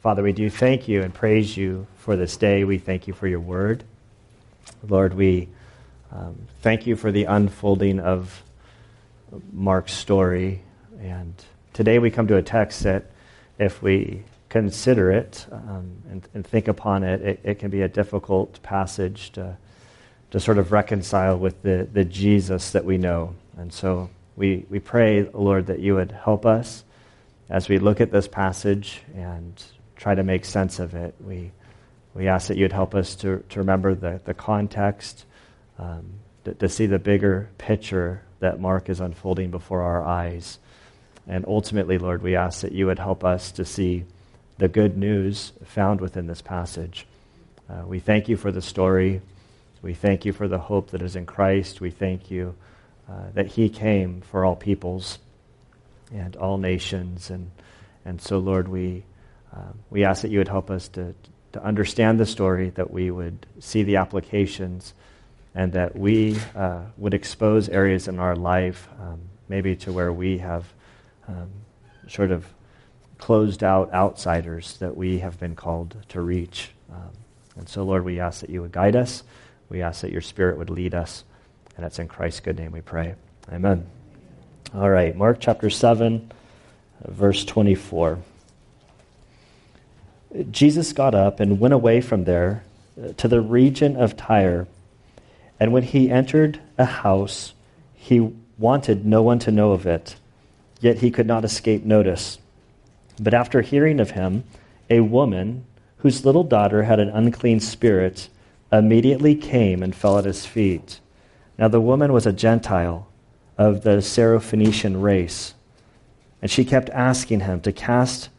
Father, we do thank you and praise you for this day. We thank you for your word. Lord, we um, thank you for the unfolding of Mark's story. And today we come to a text that, if we consider it um, and, and, think upon it, it, it, can be a difficult passage to, to sort of reconcile with the, the Jesus that we know. And so we, we pray, Lord, that you would help us as we look at this passage and try to make sense of it. We, we ask that you'd help us to, to remember the, the context, um, to, to see the bigger picture that Mark is unfolding before our eyes. And ultimately, Lord, we ask that you would help us to see the good news found within this passage. Uh, we thank you for the story. We thank you for the hope that is in Christ. We thank you uh, that he came for all peoples and all nations. And, and so, Lord, we um, we ask that you would help us to, to understand the story, that we would see the applications, and that we uh, would expose areas in our life, um, maybe to where we have um, sort of closed out outsiders that we have been called to reach. Um, and so, Lord, we ask that you would guide us. We ask that your Spirit would lead us. And it's in Christ's good name we pray. Amen. All right, Mark chapter 7, verse 24. Jesus got up and went away from there uh, to the region of Tyre. And when he entered a house, he wanted no one to know of it, yet he could not escape notice. But after hearing of him, a woman whose little daughter had an unclean spirit immediately came and fell at his feet. Now the woman was a Gentile of the Syrophoenician race, and she kept asking him to cast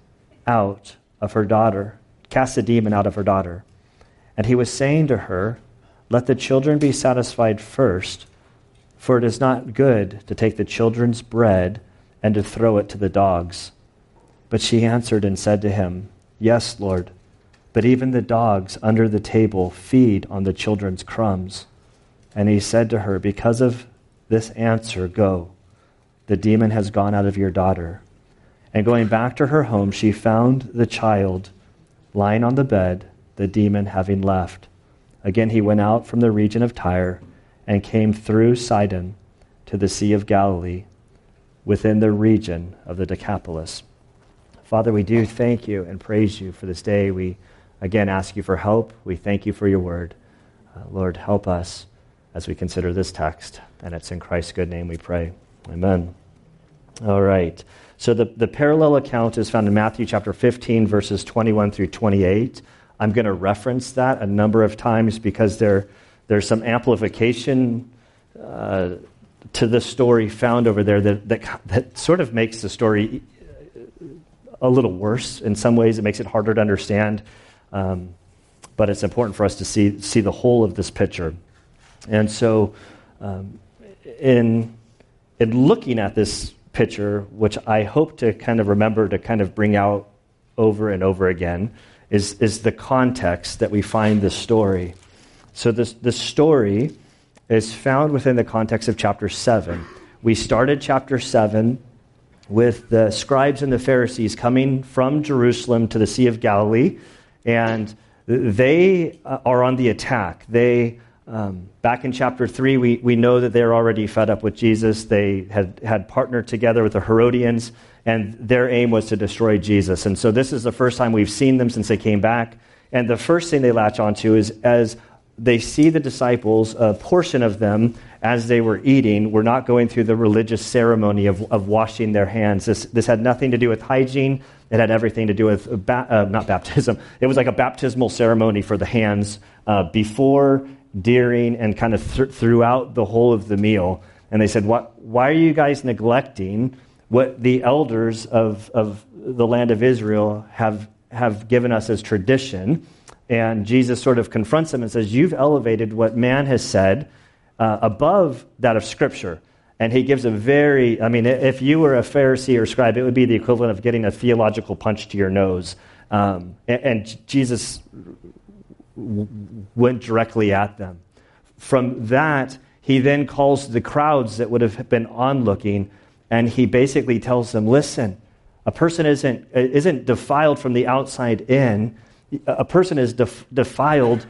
out of her daughter, cast the demon out of her daughter. And he was saying to her, Let the children be satisfied first, for it is not good to take the children's bread and to throw it to the dogs. But she answered and said to him, Yes, Lord, but even the dogs under the table feed on the children's crumbs. And he said to her, Because of this answer, go. The demon has gone out of your daughter. And going back to her home, she found the child lying on the bed, the demon having left. Again, he went out from the region of Tyre and came through Sidon to the Sea of Galilee within the region of the Decapolis. Father, we do thank you and praise you for this day. We again ask you for help. We thank you for your word. Uh, Lord, help us as we consider this text. And it's in Christ's good name we pray. Amen. All right. So the, the parallel account is found in Matthew chapter 15, verses 21 through 28. I'm going to reference that a number of times because there, there's some amplification uh, to the story found over there that, that, that sort of makes the story a little worse in some ways. It makes it harder to understand. Um, but it's important for us to see, see the whole of this picture. And so, um, in, in looking at this picture, which I hope to kind of remember to kind of bring out over and over again, is, is the context that we find this story. So, this, this story is found within the context of chapter 7. We started chapter 7 with the scribes and the Pharisees coming from Jerusalem to the Sea of Galilee, and they uh, are on the attack. They um, back in chapter 3, we, we know that they're already fed up with Jesus. They had, had partnered together with the Herodians, and their aim was to destroy Jesus. And so this is the first time we've seen them since they came back. And the first thing they latch onto is as they see the disciples, a portion of them, as they were eating, were not going through the religious ceremony of, of washing their hands. This, this had nothing to do with hygiene. It had everything to do with, ba- uh, not baptism, it was like a baptismal ceremony for the hands uh, before during, and kind of th- throughout the whole of the meal. And they said, Why are you guys neglecting what the elders of, of the land of Israel have, have given us as tradition? And Jesus sort of confronts them and says, You've elevated what man has said uh, above that of Scripture. And he gives a very, I mean, if you were a Pharisee or scribe, it would be the equivalent of getting a theological punch to your nose. Um, and, and, Jesus went directly at them. From that, he then calls the crowds that would have been onlooking, and he basically tells them, Listen, A person isn't, isn't defiled from the outside in. A person is def- defiled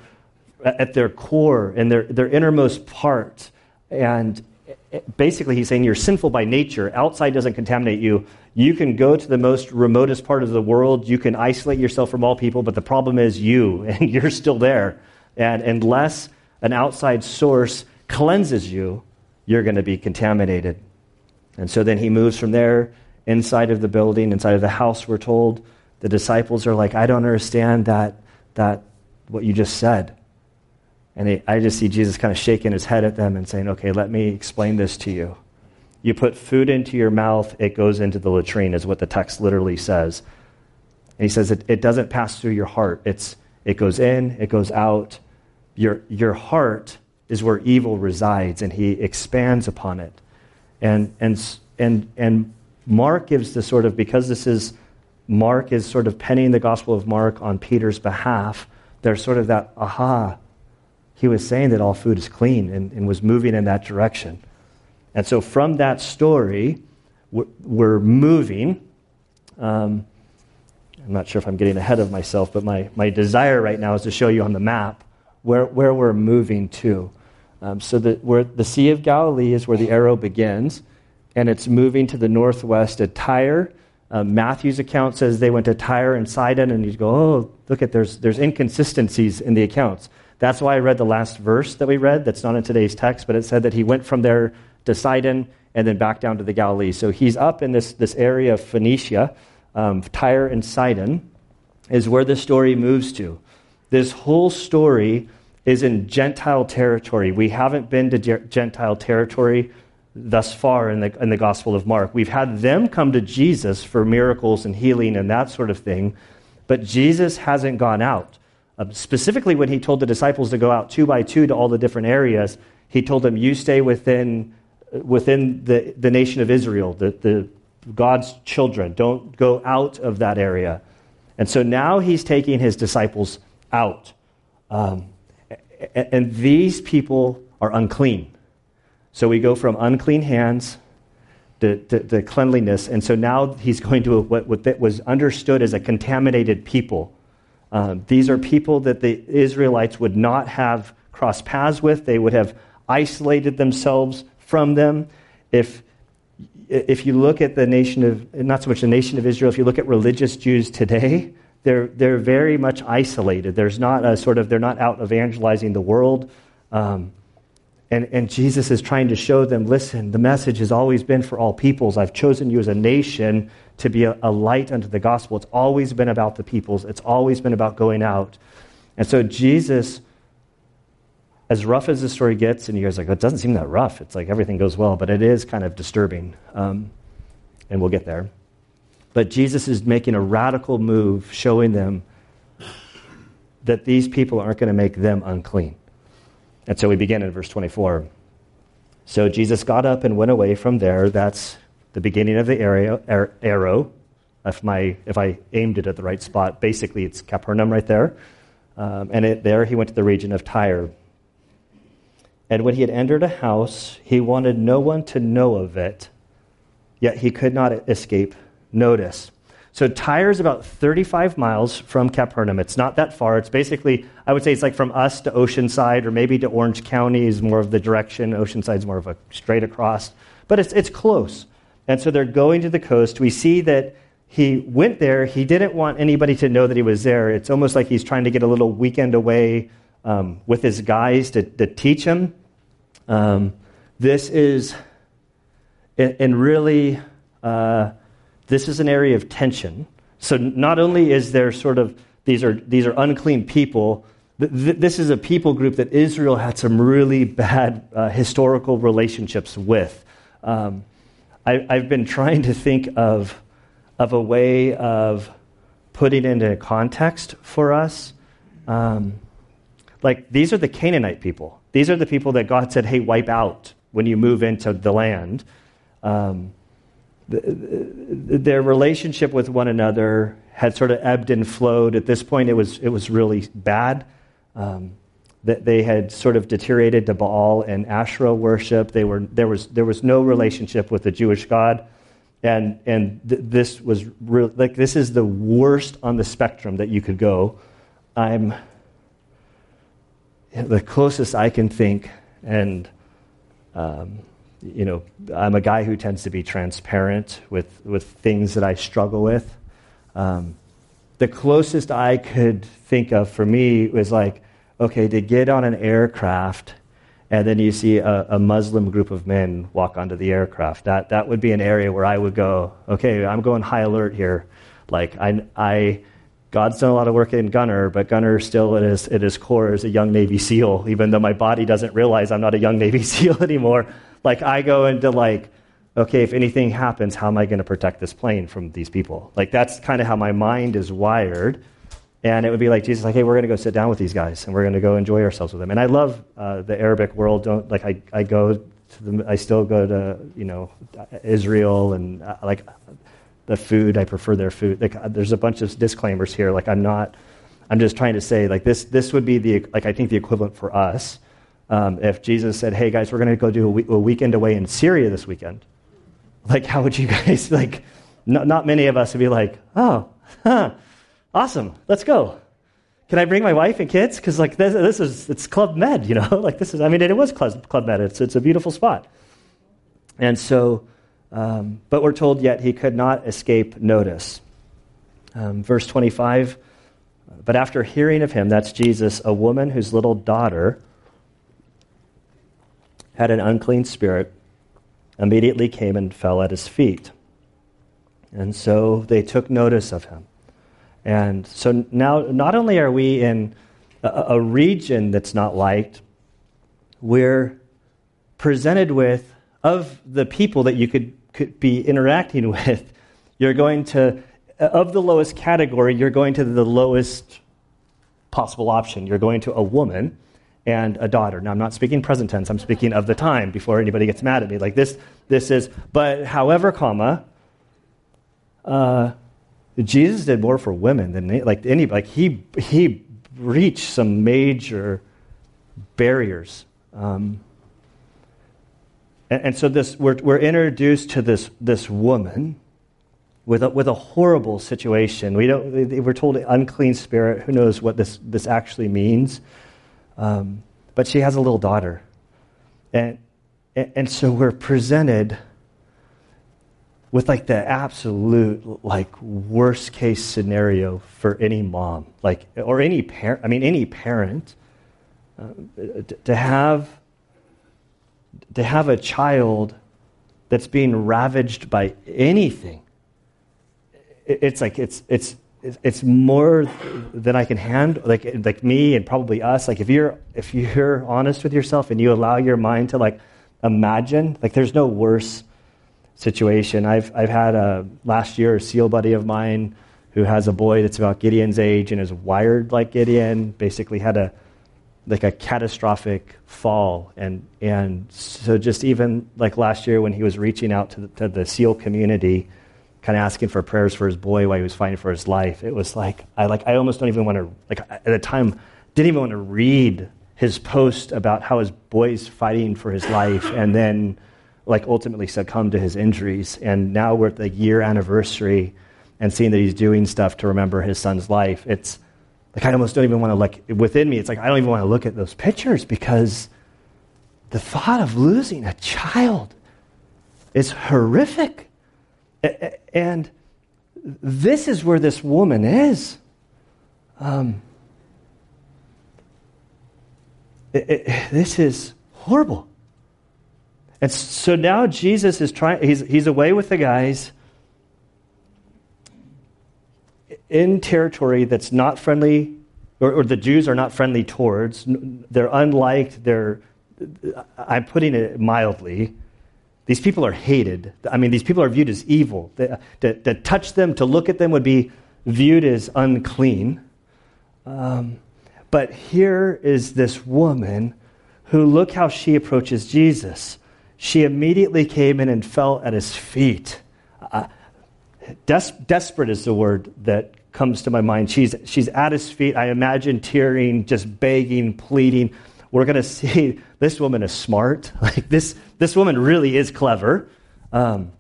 at their core and their, their innermost part. And basically, he's saying you're sinful by nature. Outside doesn't contaminate you. You can go to the most remotest part of the world. You can isolate yourself from all people, but the problem is you, and you're still there. And unless an outside source cleanses you, you're going to be contaminated. And so then he moves from there inside of the building, inside of the house, we're told. The disciples are like, I don't understand that, that what you just said. And I just see Jesus kind of shaking his head at them and saying, Okay, let me explain this to you. You put food into your mouth, it goes into the latrine, is what the text literally says. And he says it, it doesn't pass through your heart. It's, it goes in, it goes out. Your, your heart is where evil resides, and he expands upon it. And, and, and, and Mark gives the sort of, because this is, Mark is sort of penning the Gospel of Mark on Peter's behalf, there's sort of that aha. He was saying that all food is clean and, and was moving in that direction. And so from that story, we're, moving. Um, I'm not sure if I'm getting ahead of myself, but my, my desire right now is to show you on the map where, where we're moving to. Um, so that where the Sea of Galilee is where the arrow begins, and it's moving to the northwest at Tyre. Uh, Matthew's account says they went to Tyre and Sidon, and you go, oh, look at there's there's inconsistencies in the accounts. That's why I read the last verse that we read. That's not in today's text, but it said that he went from there to Sidon and then back down to the Galilee. So he's up in this this area of Phoenicia, um, Tyre and Sidon, is where the story moves to. This whole story is in Gentile territory. We haven't been to Gentile territory thus far in the, in the Gospel of Mark. We've had them come to Jesus for miracles and healing and that sort of thing, but Jesus hasn't gone out. Uh, specifically, when he told the disciples to go out two by two to all the different areas, he told them, You stay within, within the, the nation of Israel, the, the God's children. Don't go out of that area. And so now he's taking his disciples out. Um, and these people are unclean. So we go from unclean hands to, to, to cleanliness. And so now he's going to what, what was understood as a contaminated people. Um, these are people that the Israelites would not have crossed paths with, they would have isolated themselves from them. If, if you look at the nation of, not so much the nation of Israel, if you look at religious Jews today, they're, they're very much isolated. There's not a sort of, they're not out evangelizing the world. Um, and, and Jesus is trying to show them listen, the message has always been for all peoples. I've chosen you as a nation to be a, a light unto the gospel. It's always been about the peoples, it's always been about going out. And so Jesus, as rough as the story gets, and you guys are like, it doesn't seem that rough. It's like everything goes well, but it is kind of disturbing. Um, and we'll get there. But Jesus is making a radical move, showing them that these people aren't going to make them unclean. And so we begin in verse 24. So Jesus got up and went away from there. That's the beginning of the arrow. If, my, if I aimed it at the right spot, basically it's Capernaum right there. Um, and it, there he went to the region of Tyre. And when he had entered a house, he wanted no one to know of it, yet he could not escape notice. So Tyre is about 35 miles from Capernaum. It's not that far. It's basically, I would say it's like from us to Oceanside or maybe to Orange County is more of the direction. Oceanside is more of a straight across. But it's, it's close. And so they're going to the coast. We see that he went there. He didn't want anybody to know that he was there. It's almost like he's trying to get a little weekend away um, with his guys to, to teach him. Um, this is, and really, uh, this is an area of tension. So not only is there sort of these are these are unclean people. Th- this is a people group that Israel had some really bad uh, historical relationships with. Um, I, I've been trying to think of of a way of putting into context for us. Um, like these are the Canaanite people. These are the people that God said, "Hey, wipe out when you move into the land." Um, their relationship with one another had sort of ebbed and flowed. At this point, it was, it was really bad. Um, that they had sort of deteriorated to Baal and Asherah worship. They were, there, was, there was no relationship with the Jewish God. and and th- this was like this is the worst on the spectrum that you could go. I'm the closest I can think, and um, you know, I'm a guy who tends to be transparent with with things that I struggle with. Um, the closest I could think of for me was like, okay, to get on an aircraft and then you see a, a, Muslim group of men walk onto the aircraft. That, that would be an area where I would go, okay, I'm going high alert here. Like, I, I, God's done a lot of work in Gunner, but Gunner still at his, at his core is a young Navy SEAL, even though my body doesn't realize I'm not a young Navy SEAL anymore. Like, I go into, like, okay, if anything happens, how am I going to protect this plane from these people? Like, that's kind of how my mind is wired. And it would be like Jesus, like, hey, we're going to go sit down with these guys, and we're going to go enjoy ourselves with them. And I love uh, the Arabic world. Don't like I, I go to the, I still go to you know Israel and uh, like the food. I prefer their food. Like, uh, there's a bunch of disclaimers here. Like I'm not. I'm just trying to say like this. This would be the like I think the equivalent for us um, if Jesus said, hey guys, we're going to go do a, week, a weekend away in Syria this weekend. Like, how would you guys like? Not, not many of us would be like, oh, huh awesome, let's go. Can I bring my wife and kids? Because like this, this, is it's Club Med, you know. like this is, I mean, it was Club, Club Med. It's it's a beautiful spot. And so, um, but we're told yet he could not escape notice. Um, verse twenty-five. But after hearing of him, that's Jesus, a woman whose little daughter had an unclean spirit, immediately came and fell at his feet. And so they took notice of him. And so now, not only are we in a, a region that's not liked, we're presented with, of the people that you could, could be interacting with, you're going to, of the lowest category, you're going to the lowest possible option. You're going to a woman and a daughter. Now, I'm not speaking present tense, I'm speaking of the time before anybody gets mad at me. Like this, this is, but however, comma, uh, Jesus did more for women than like any like he he reached some major barriers. Um, and, and, so this we're, we're introduced to this this woman with a, with a horrible situation. We don't we're told unclean spirit. Who knows what this this actually means? Um, but she has a little daughter, and and so we're presented with like the absolute like worst case scenario for any mom like or any parent i mean any parent uh, to have to have a child that's being ravaged by anything. It's like it's it's it's more than I can handle. Like like me and probably us. Like if you're if you're honest with yourself and you allow your mind to like imagine, like there's no worse situation. I've, I've had a last year a SEAL buddy of mine who has a boy that's about Gideon's age and is wired like Gideon, basically had a like a catastrophic fall and and so just even like last year when he was reaching out to the, to the SEAL community kind of asking for prayers for his boy while he was fighting for his life it was like I like I almost don't even want to like at the time didn't even want to read his post about how his boy's fighting for his life and then like ultimately succumbed to his injuries. And now we're at the year anniversary and seeing that he's doing stuff to remember his son's life. It's like I almost don't even want to look within me. It's like I don't even want to look at those pictures because the thought of losing a child is horrific. And this is where this woman is. Um, it, it, this is horrible. And so now Jesus is trying, he's, he's away with the guys in territory that's not friendly, or, or the Jews are not friendly towards. They're unliked, they're, I'm putting it mildly. These people are hated. I mean, these people are viewed as evil. To, to, to touch them, to look at them would be viewed as unclean. Um, but here is this woman who, look how she approaches Jesus she immediately came in and fell at his feet. Uh, des- desperate is the word that comes to my mind. She's, she's at his feet. I imagine tearing, just begging, pleading. We're going to see this woman is smart. Like this, this woman really is clever. Um,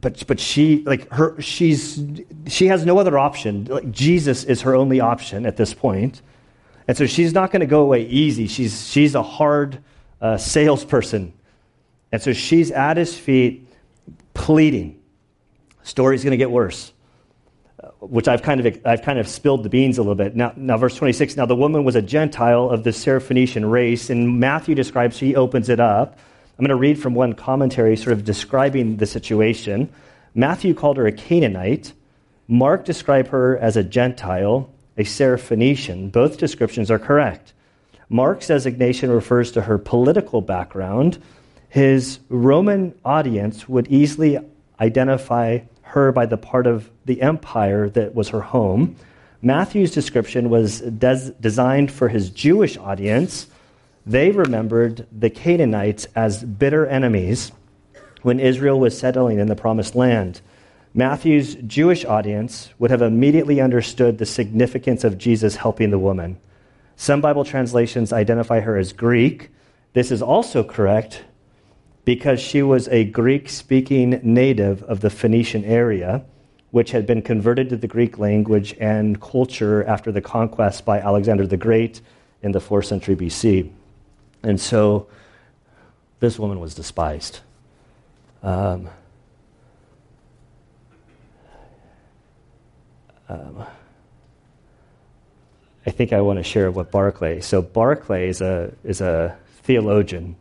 but but she like her she's she has no other option. Like Jesus is her only option at this point, and so she's not going to go away easy. She's she's a hard uh, salesperson, and so she's at his feet pleading. Story's going to get worse, which I've kind of I've kind of spilled the beans a little bit. Now, now verse twenty six. Now the woman was a Gentile of the Syrophoenician race, and Matthew describes. He opens it up I'm going to read from one commentary sort of describing the situation. Matthew called her a Canaanite. Mark described her as a Gentile, a Syrophoenician. Both descriptions are correct. Mark's designation refers to her political background. His Roman audience would easily identify her by the part of the empire that was her home. Matthew's description was des- designed for his Jewish audience they remembered the Canaanites as bitter enemies when Israel was settling in the promised land. Matthew's Jewish audience would have immediately understood the significance of Jesus helping the woman. Some Bible translations identify her as Greek. This is also correct because she was a Greek speaking native of the Phoenician area, which had been converted to the Greek language and culture after the conquest by Alexander the Great in the 4th century BC. And so this woman was despised. Um, um, I think I want to share what Barclay. So Barclay is a is a theologian,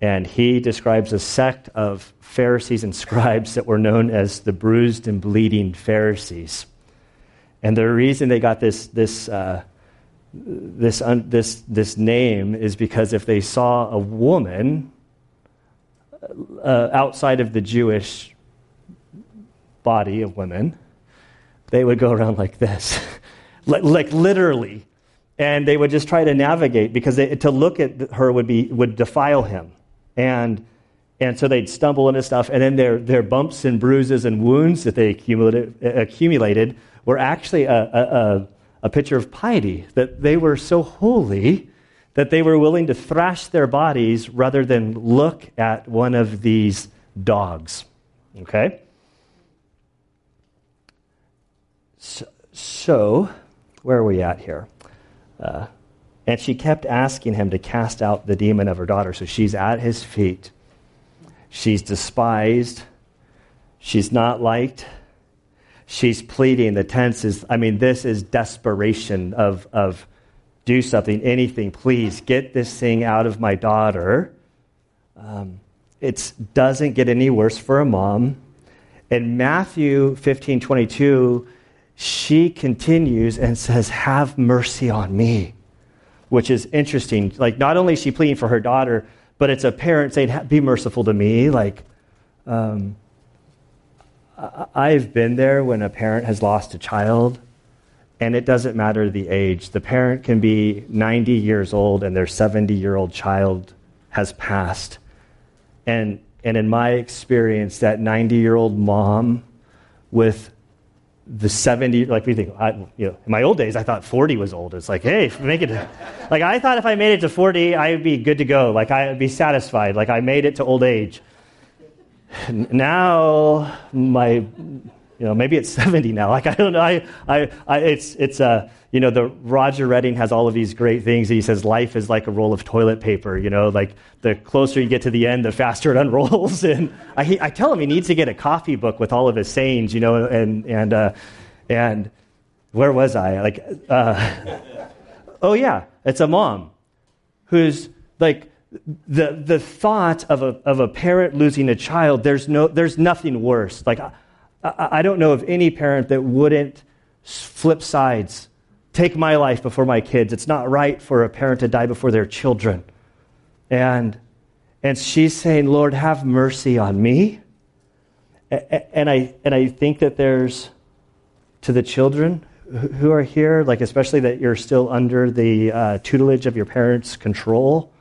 and he describes a sect of Pharisees and scribes that were known as the bruised and bleeding Pharisees. And the reason they got this this uh, this, un, this, this name is because if they saw a woman uh, outside of the Jewish body of women, they would go around like this, like, like, literally. And they would just try to navigate because they, to look at her would, be, would defile him. And, and so they'd stumble into stuff, and then their, their bumps and bruises and wounds that they accumulated, accumulated were actually a, a, a picture of piety, that they were so holy that they were willing to thrash their bodies rather than look at one of these dogs. Okay? So, so where are we at here? Uh, and she kept asking him to cast out the demon of her daughter. So she's at his feet. She's despised. She's not liked she's pleading. The tense is, I mean, this is desperation of, of do something, anything, please get this thing out of my daughter. Um, it doesn't get any worse for a mom. In Matthew 15 22, she continues and says, Have mercy on me, which is interesting. Like, not only is she pleading for her daughter, but it's a parent saying, Be merciful to me. Like, um, I've been there when a parent has lost a child, and it doesn't matter the age. The parent can be 90 years old, and their 70 year old child has passed. And, and in my experience, that 90 year old mom with the 70 like we think I, you know in my old days i thought 40 was old. It's like hey make it like i thought if i made it to 40 i would be good to go. Like i would be satisfied. Like i made it to old age. Now my you know maybe it's 70 now. Like i don't know. I, I, I it's it's uh you know the roger redding has all of these great things he says life is like a roll of toilet paper you know? Like the closer you get to the end the faster it unrolls. And i, I tell him he needs to get a coffee book with all of his sayings you know? And and uh and where was i? Like uh oh yeah it's a mom who's like the, the thought of a, of a parent losing a child, there's, no, there's nothing worse. Like, I, don't know of any parent that wouldn't flip sides, take my life before my kids. It's not right for a parent to die before their children. And, and she's saying, Lord, have mercy on me. And I, and I think that there's, to the children who are here, like especially that you're still under the uh, tutelage of your parents' control,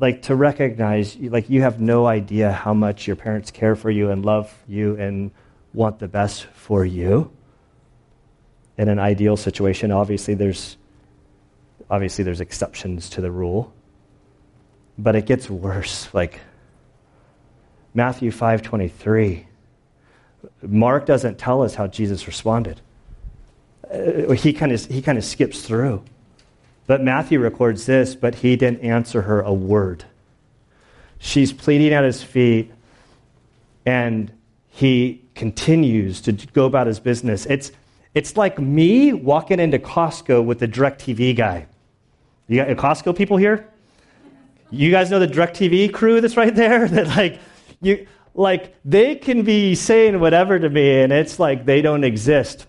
like to recognize like you have no idea how much your parents care for you and love you and want the best for you in an ideal situation obviously there's obviously there's exceptions to the rule but it gets worse like Matthew 5:23. Mark doesn't tell us how Jesus responded. Uh, he kind of he kind of skips through. But Matthew records this, but he didn't answer her a word. She's pleading at his feet, and he continues to go about his business. It's, it's like me walking into Costco with the DirecTV guy. You got Costco people here? You guys know the DirecTV crew that's right there? That like you like they can be saying whatever to me and it's like they don't exist.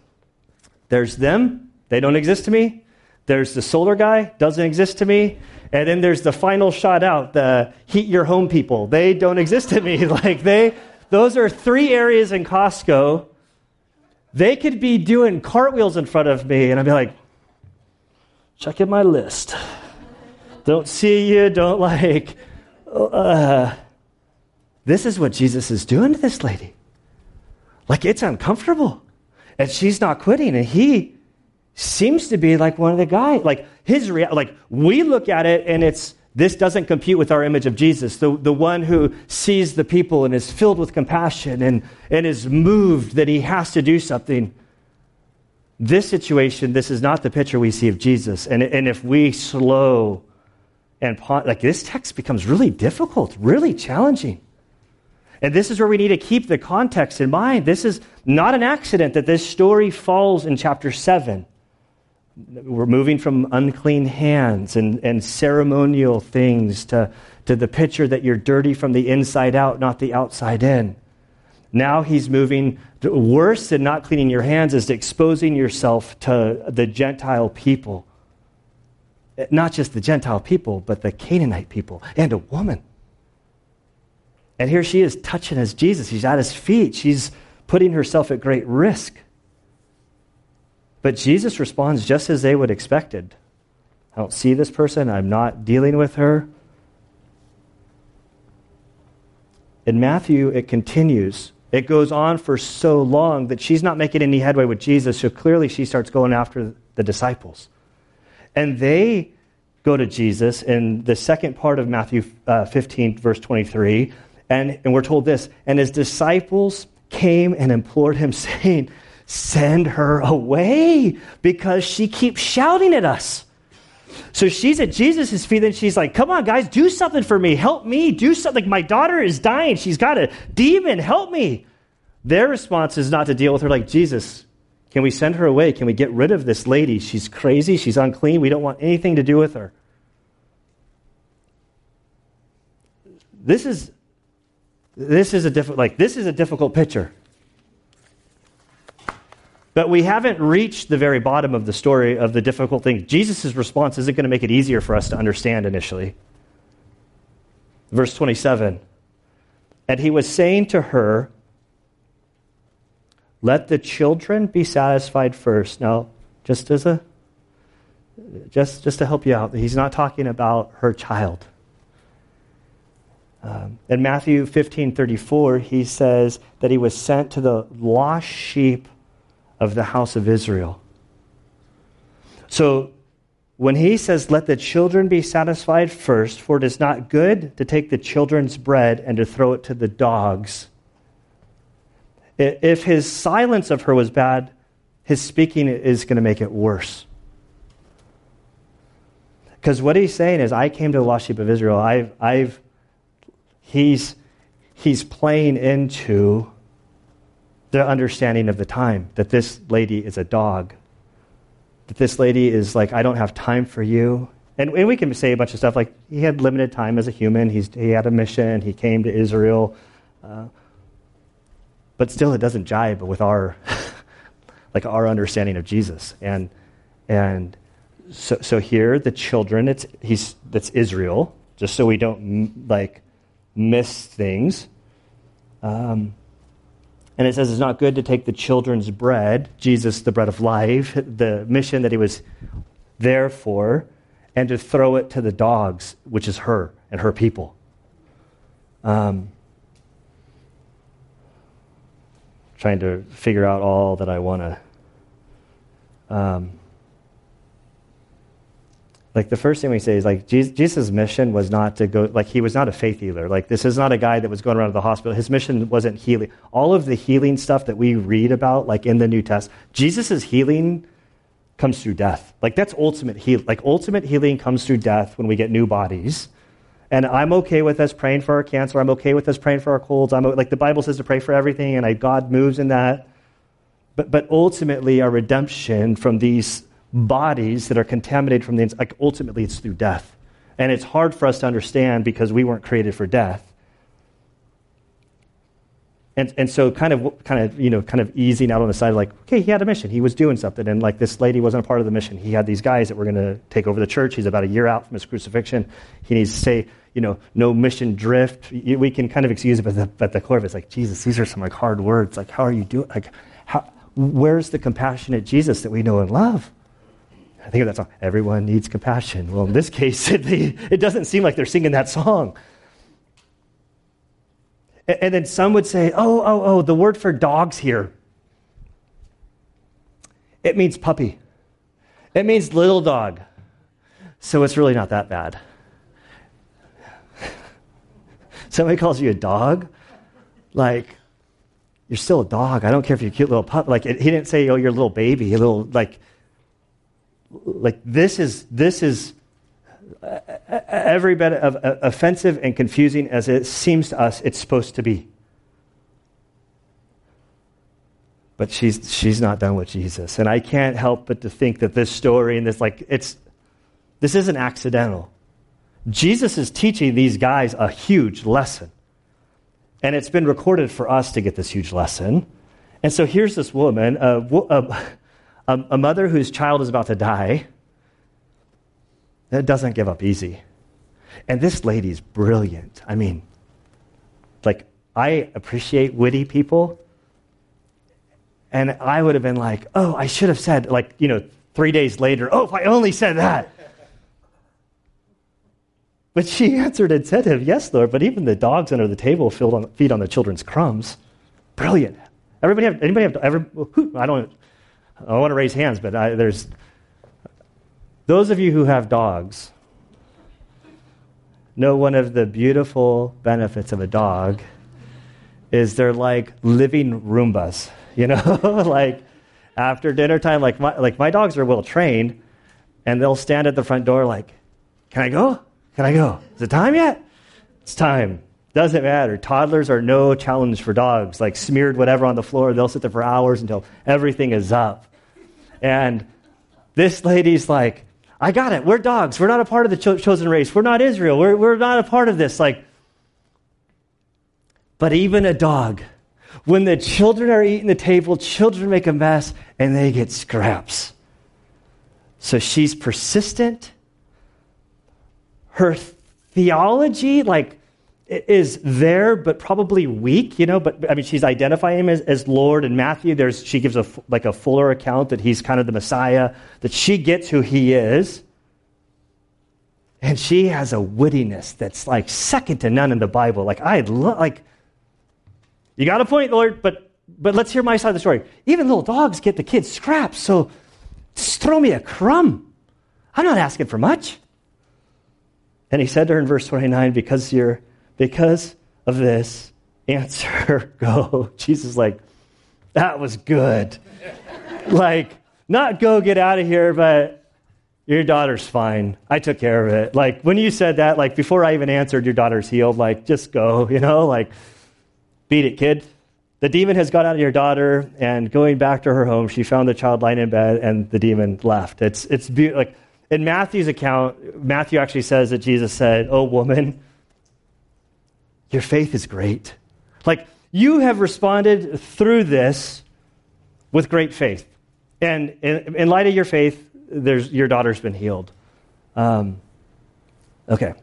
There's them, they don't exist to me. There's the solar guy, doesn't exist to me. And then there's the final shot out, the heat your home people. They don't exist to me. like they those are three areas in Costco. They could be doing cartwheels in front of me, and I'd be like, checking my list. don't see you, don't like. Uh, this is what Jesus is doing to this lady. Like, it's uncomfortable. And she's not quitting, and he seems to be like one of the guys. Like, his rea- like, we look at it, and it's this doesn't compute with our image of Jesus, the, the one who sees the people and is filled with compassion and, and is moved that he has to do something. This situation, this is not the picture we see of Jesus. And, and if we slow and like this text becomes really difficult, really challenging. And this is where we need to keep the context in mind. This is not an accident that this story falls in chapter 7 we're moving from unclean hands and, and ceremonial things to, to the picture that you're dirty from the inside out, not the outside in. Now he's moving worse than not cleaning your hands is exposing yourself to the Gentile people. Eh, not just the Gentile people, but the Canaanite people and a woman. And here she is touching as Jesus. She's at his feet. She's putting herself at great risk. But Jesus responds just as they would expected. I don't see this person. I'm not dealing with her. In Matthew, it continues. It goes on for so long that she's not making any headway with Jesus, so clearly she starts going after the disciples. And they go to Jesus in the second part of Matthew uh, 15, verse 23, and, and we're told this And his disciples came and implored him, saying, send her away because she keeps shouting at us. So she's at Jesus' feet and she's like, Come on, guys, do something for me. Help me. Do something. Like, my daughter is dying. She's got a demon. Help me. Their response is not to deal with her like, Jesus, can we send her away? Can we get rid of this lady? She's crazy. She's unclean. We don't want anything to do with her. This is this is a difficult like this is a difficult picture. But we haven't reached the very bottom of the story of the difficult thing. Jesus' response isn't going to make it easier for us to understand initially. Verse 27 And he was saying to her, Let the children be satisfied first. Now, just as a just, just to help you out, he's not talking about her child. Um, in Matthew 15 34, he says that he was sent to the lost sheep of the house of Israel. So when he says, Let the children be satisfied first, for it is not good to take the children's bread and to throw it to the dogs. If his silence of her was bad, his speaking is going to make it worse. Because what he's saying is, I came to the lost sheep of Israel. I've, I've, he's, he's playing into the understanding of the time that this lady is a dog. That this lady is like, I don't have time for you. And, and we can say a bunch of stuff like he had limited time as a human, He's, he had a mission, he came to Israel. Uh, but still, it doesn't jibe with our, like our understanding of Jesus. And, and so, so here, the children, it's, he's, that's Israel, just so we don't like miss things. Um, and it says it's not good to take the children's bread, Jesus, the bread of life, the mission that he was there for, and to throw it to the dogs, which is her and her people. Um, trying to figure out all that I want to. Um, like the first thing we say is like Jesus' mission was not to go like he was not a faith healer. Like this is not a guy that was going around to the hospital. His mission wasn't healing. All of the healing stuff that we read about, like in the New Testament, Jesus' healing comes through death. Like that's ultimate healing. Like ultimate healing comes through death when we get new bodies. And I'm okay with us praying for our cancer. I'm okay with us praying for our colds. I'm like the Bible says to pray for everything, and I, God moves in that. But but ultimately, our redemption from these bodies that are contaminated from the inside, like ultimately, it's through death, and it's hard for us to understand because we weren't created for death. And, and so kind of kind of you know kind of easing out on the side like okay he had a mission. He was doing something. And like this lady wasn't a part of the mission. He had these guys that were going to take over the church. He's about a year out from his crucifixion. He needs to say you know no mission drift. We can kind of excuse it but the, but the core of it's like jesus these are some like hard words. Like how are you doing? Like how where's the compassionate jesus that we know and love I think of that song, Everyone Needs Compassion. Well, in this case, it, it doesn't seem like they're singing that song. And then some would say, oh, oh, oh, the word for dogs here, it means puppy. It means little dog. So it's really not that bad. Somebody calls you a dog, like, you're still a dog. I don't care if you're a cute little pup. Like, it, he didn't say, oh, you're a little baby, a little, like, like this is, this is every bit of uh, offensive and confusing as it seems to us it's supposed to be. But she's, she's not done with Jesus. And I can't help but to think that this story and this, like, it's, this isn't accidental. Jesus is teaching these guys a huge lesson. And it's been recorded for us to get this huge lesson. And so here's this woman, a, a mother whose child is about to die that doesn't give up easy. And this lady's brilliant. I mean, like, I appreciate witty people. And I would have been like, oh, I should have said, like, you know, three days later, oh, if I only said that. But she answered and said to him, Yes, Lord, but even the dogs under the table on, feed on the children's crumbs. Brilliant. Everybody have, anybody have, I don't, I want to raise hands, but I, there's, those of you who have dogs know one of the beautiful benefits of a dog is they're like living Roombas, you know? like after dinner time, like my, like my dogs are well trained, and they'll stand at the front door like, Can I go? Can I go? Is it time yet? It's time. Doesn't matter. Toddlers are no challenge for dogs. Like smeared whatever on the floor, they'll sit there for hours until everything is up. And this lady's like, I got it. We're dogs. We're not a part of the cho- chosen race. We're not Israel. We're, we're not a part of this. Like, but even a dog, when the children are eating the table, children make a mess and they get scraps. So she's persistent. Her theology, like, is there, but probably weak, you know. But I mean, she's identifying him as, as Lord. And Matthew, there's she gives a like a fuller account that he's kind of the Messiah. That she gets who he is, and she has a wittiness that's like second to none in the Bible. Like I lo- like, you got a point, Lord, but but let's hear my side of the story. Even little dogs get the kids scraps, so just throw me a crumb. I'm not asking for much. And he said to her in verse 29, because you're because of this, answer, go. Jesus like, that was good. like, not go get out of here, but your daughter's fine. I took care of it. Like, when you said that, like, before I even answered, your daughter's healed, like, just go, you know, like, beat it, kid. The demon has got out of your daughter, and going back to her home, she found the child lying in bed, and the demon left. It's, it's be- like, in Matthew's account, Matthew actually says that Jesus said, Oh, woman, your faith is great. Like, you have responded through this with great faith. And in, in light of your faith, there's, your daughter's been healed. Um, okay.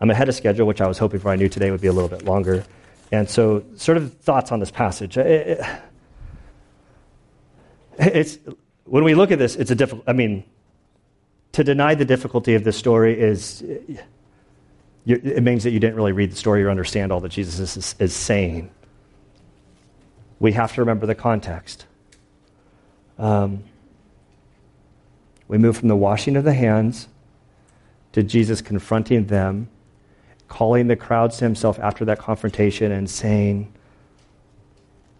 I'm ahead of schedule, which I was hoping for. I knew today would be a little bit longer. And so, sort of thoughts on this passage. It, it, it's, when we look at this, it's a difficult, I mean, to deny the difficulty of this story is it means that you didn't really read the story or understand all that Jesus is, is saying. We have to remember the context. Um, we move from the washing of the hands to Jesus confronting them, calling the crowds to himself after that confrontation, and saying,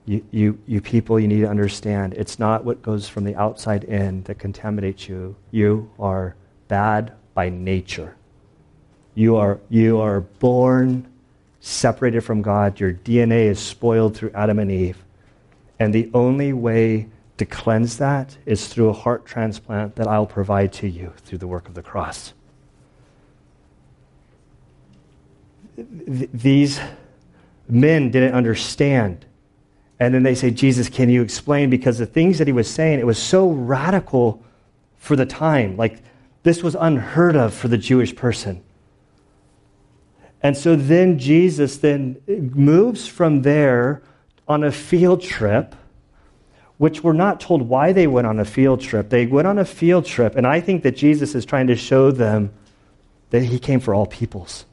you, you, you people, you need to understand it's not what goes from the outside in that contaminates you. You are bad by nature. You are, you are born separated from God. Your DNA is spoiled through Adam and Eve. And the only way to cleanse that is through a heart transplant that I'll provide to you through the work of the cross. Th- these men didn't understand. And then they say, Jesus, can you explain? Because the things that he was saying, it was so radical for the time. Like, this was unheard of for the Jewish person. And so then Jesus then moves from there on a field trip, which we're not told why they went on a field trip. They went on a field trip, and I think that Jesus is trying to show them that he came for all peoples.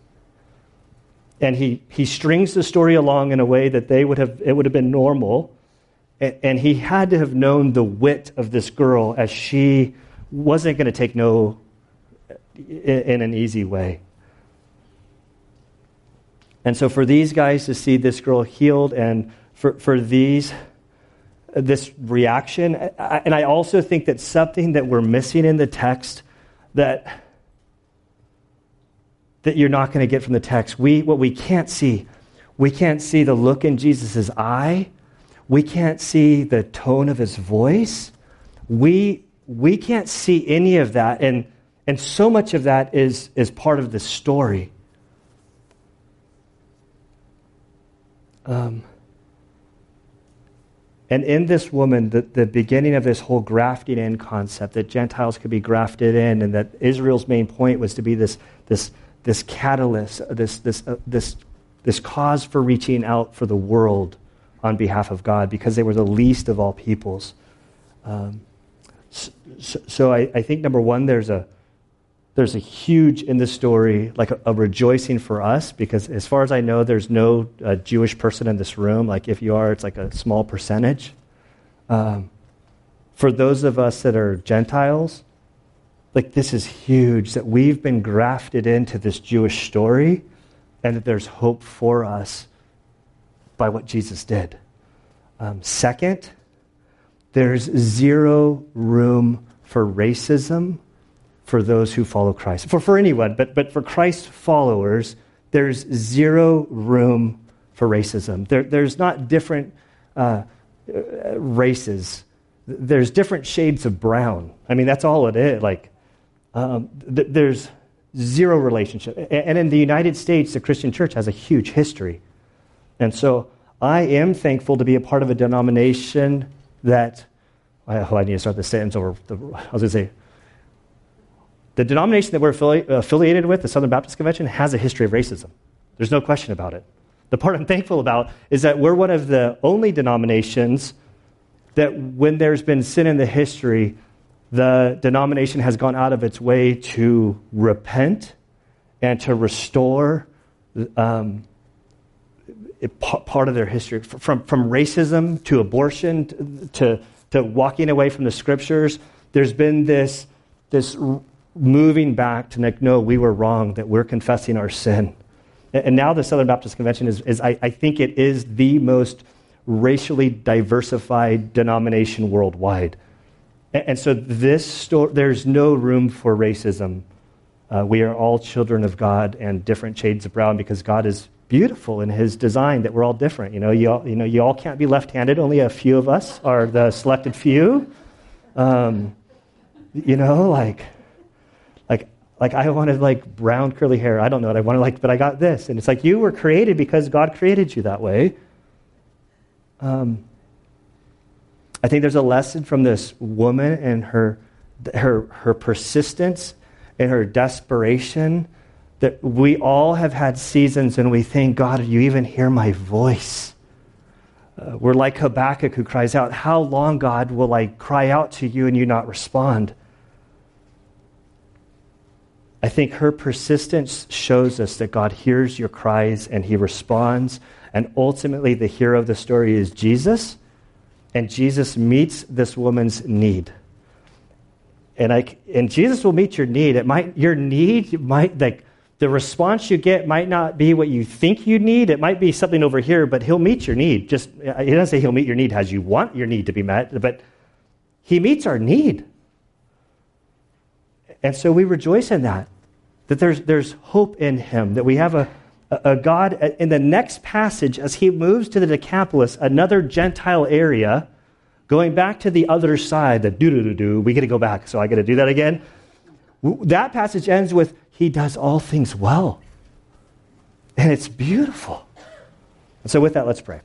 And he, he strings the story along in a way that they would have, it would have been normal. And, and he had to have known the wit of this girl as she wasn't going to take no in, in an easy way. And so for these guys to see this girl healed and for, for these, this reaction, and I also think that something that we're missing in the text that, that you're not going to get from the text, we, what we can't see, we can't see the look in Jesus' eye. We can't see the tone of his voice. We, we can't see any of that. And, and so much of that is, is part of the story. Um, and in this woman, the, the beginning of this whole grafting in concept, that Gentiles could be grafted in, and that Israel's main point was to be this, this, this catalyst, this, this, uh, this, this cause for reaching out for the world on behalf of God, because they were the least of all peoples. Um, so, so I, I, think, number one, there's a, there's a huge in this story, like a, a, rejoicing for us, because as far as I know, there's no uh, Jewish person in this room. Like if you are, it's like a small percentage. Um, for those of us that are Gentiles, like this is huge that we've been grafted into this Jewish story and that there's hope for us by what Jesus did. Um, second, there's zero room for racism for those who follow Christ. For, for anyone, but, but for Christ followers, there's zero room for racism. There, there's not different uh, races, there's different shades of brown. I mean, that's all it is. Like, um, th- there's zero relationship. And in the United States, the Christian church has a huge history. And so I am thankful to be a part of a denomination that, oh, I need to start the sentence over. The, I was going to say, the denomination that we're affili- affiliated with, the Southern Baptist Convention, has a history of racism. There's no question about it. The part I'm thankful about is that we're one of the only denominations that, when there's been sin in the history, the denomination has gone out of its way to repent and to restore um, part of their history. From, from racism to abortion to, to walking away from the scriptures, there's been this, this moving back to like, no, we were wrong, that we're confessing our sin. And now the Southern Baptist Convention is, is I, I, think it is the most racially diversified denomination worldwide. And, and so this sto- there's no room for racism. Uh, we are all children of God and different shades of brown because God is beautiful in his design that we're all different. You know, you all, you know, you all can't be left-handed. Only a few of us are the selected few. Um, you know, like like I wanted like brown curly hair. I don't know what I wanted like, but I got this. And it's like you were created because God created you that way. Um, I think there's a lesson from this woman and her, her, her persistence and her desperation that we all have had seasons and we think, God, you even hear my voice? Uh, we're like Habakkuk who cries out, How long, God, will I cry out to you and you not respond? I think her persistence shows us that God hears your cries and he responds. And ultimately, the hero of the story is Jesus. And Jesus meets this woman's need. and I and Jesus will meet your need. It might your need might like the response you get might not be what you think you need. It might be something over here, but he'll meet your need. Just he doesn't say he'll meet your need as you want your need to be met, but he meets our need. And so we rejoice in that, that there's, there's hope in him, that we have a, a God in the next passage as he moves to the Decapolis, another Gentile area, going back to the other side, the do do do do. We got to go back, so I got to do that again. That passage ends with he does all things well. And it's beautiful. And so, with that, let's pray.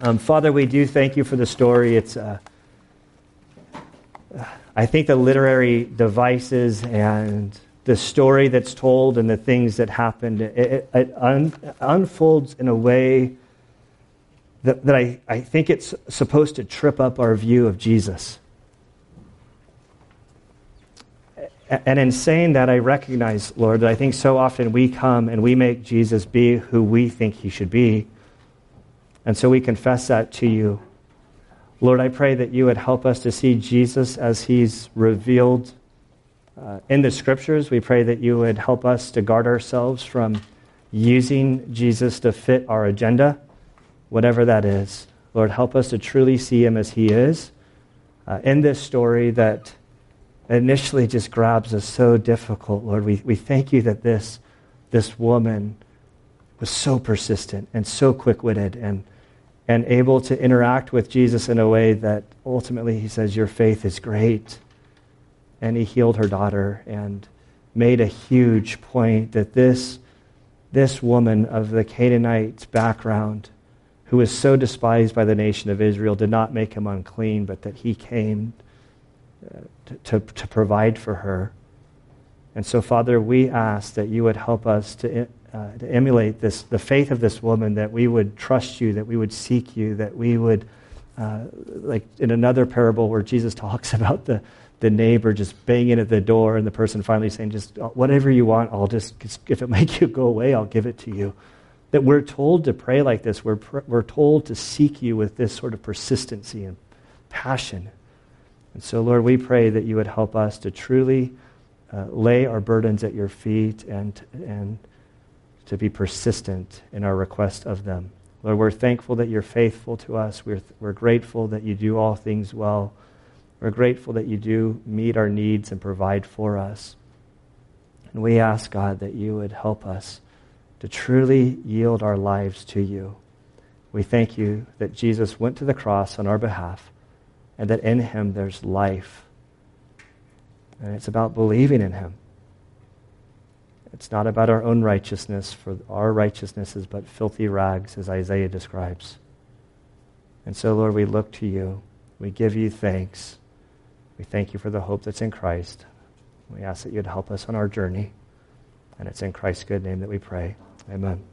Um, Father, we do thank you for the story. It's, uh, I think the literary devices and the story that's told and the things that happened, it, it, it un, unfolds in a way that, that I, I think it's supposed to trip up our view of Jesus. And in saying that, I recognize, Lord, that I think so often we come and we make Jesus be who we think he should be. And so we confess that to you. Lord, I pray that you would help us to see Jesus as he's revealed uh, in the scriptures. We pray that you would help us to guard ourselves from using Jesus to fit our agenda, whatever that is. Lord, help us to truly see him as he is. Uh, in this story that initially just grabs us so difficult, Lord. We, we thank you that this, this woman was so persistent and so quick witted and, and able to interact with Jesus in a way that ultimately he says, Your faith is great. And he healed her daughter and made a huge point that this, this woman of the Canaanite background, who was so despised by the nation of Israel, did not make him unclean, but that he came to, to, to, provide for her. And so, Father, we ask that you would help us to, uh, to emulate this, the faith of this woman, that we would trust you, that we would seek you, that we would, uh, like in another parable where Jesus talks about the, the neighbor just banging at the door and the person finally saying, just uh, whatever you want, I'll just, if it makes you go away, I'll give it to you. That we're told to pray like this. We're, we're told to seek you with this sort of persistency and passion. And so, Lord, we pray that you would help us to truly uh, lay our burdens at your feet and, and to be persistent in our request of them. Lord, we're thankful that you're faithful to us. We're, we're grateful that you do all things well. We're grateful that you do meet our needs and provide for us. And we ask, God, that you would help us to truly yield our lives to you. We thank you that Jesus went to the cross on our behalf and that in him there's life. And it's about believing in him. It's not about our own righteousness, for our righteousness is but filthy rags, as Isaiah describes. And so, Lord, we look to you. We give you thanks. We thank you for the hope that's in Christ. We ask that you'd help us on our journey. And it's in Christ's good name that we pray. Amen.